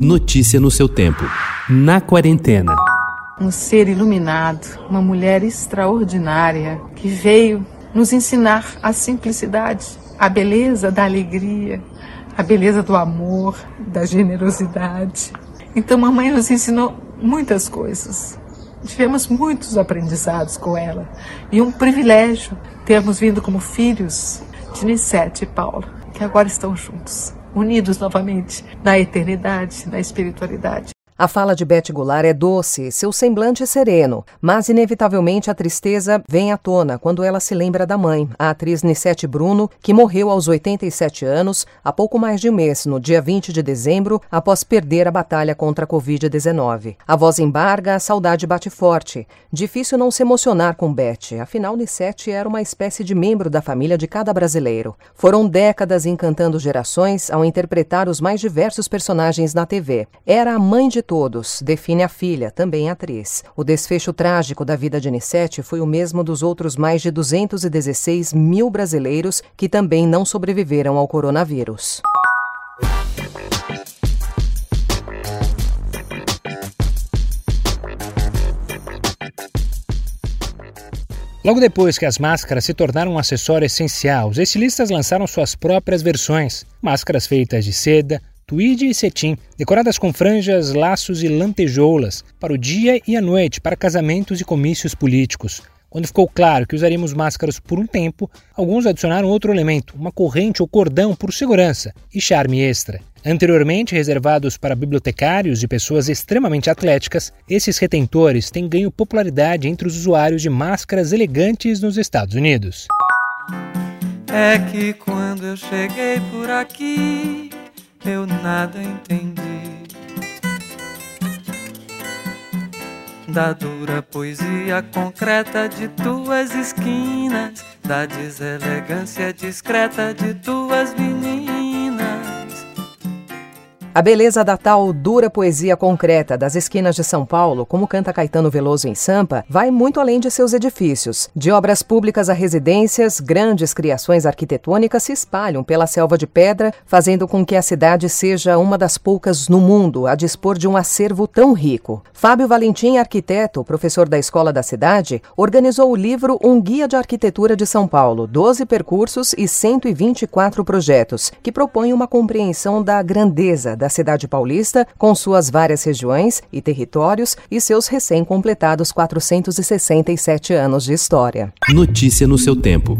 Notícia no seu tempo. Na quarentena. Um ser iluminado, uma mulher extraordinária que veio nos ensinar a simplicidade, a beleza da alegria, a beleza do amor, da generosidade. Então, mamãe nos ensinou muitas coisas. Tivemos muitos aprendizados com ela e um privilégio termos vindo como filhos de Nissete e Paulo, que agora estão juntos unidos novamente na eternidade, na espiritualidade. A fala de Beth Goulart é doce, seu semblante é sereno, mas inevitavelmente a tristeza vem à tona quando ela se lembra da mãe, a atriz Nissete Bruno, que morreu aos 87 anos, há pouco mais de um mês, no dia 20 de dezembro, após perder a batalha contra a Covid-19. A voz embarga, a saudade bate forte. Difícil não se emocionar com Beth, afinal Nissete era uma espécie de membro da família de cada brasileiro. Foram décadas encantando gerações ao interpretar os mais diversos personagens na TV. Era a mãe de todos, define a filha, também atriz. O desfecho trágico da vida de Anissete foi o mesmo dos outros mais de 216 mil brasileiros que também não sobreviveram ao coronavírus. Logo depois que as máscaras se tornaram um acessório essencial, os estilistas lançaram suas próprias versões. Máscaras feitas de seda, tweed e cetim, decoradas com franjas, laços e lantejoulas, para o dia e a noite, para casamentos e comícios políticos. Quando ficou claro que usaríamos máscaras por um tempo, alguns adicionaram outro elemento, uma corrente ou cordão por segurança e charme extra. Anteriormente reservados para bibliotecários e pessoas extremamente atléticas, esses retentores têm ganho popularidade entre os usuários de máscaras elegantes nos Estados Unidos. É que quando eu cheguei por aqui eu nada entendi. Da dura poesia concreta de tuas esquinas, da deselegância discreta de tuas meninas. A beleza da tal dura poesia concreta das esquinas de São Paulo, como canta Caetano Veloso em Sampa, vai muito além de seus edifícios. De obras públicas a residências, grandes criações arquitetônicas se espalham pela selva de pedra, fazendo com que a cidade seja uma das poucas no mundo a dispor de um acervo tão rico. Fábio Valentim, arquiteto, professor da Escola da Cidade, organizou o livro Um Guia de Arquitetura de São Paulo, 12 percursos e 124 projetos, que propõe uma compreensão da grandeza da cidade paulista, com suas várias regiões e territórios e seus recém-completados 467 anos de história. Notícia no seu tempo.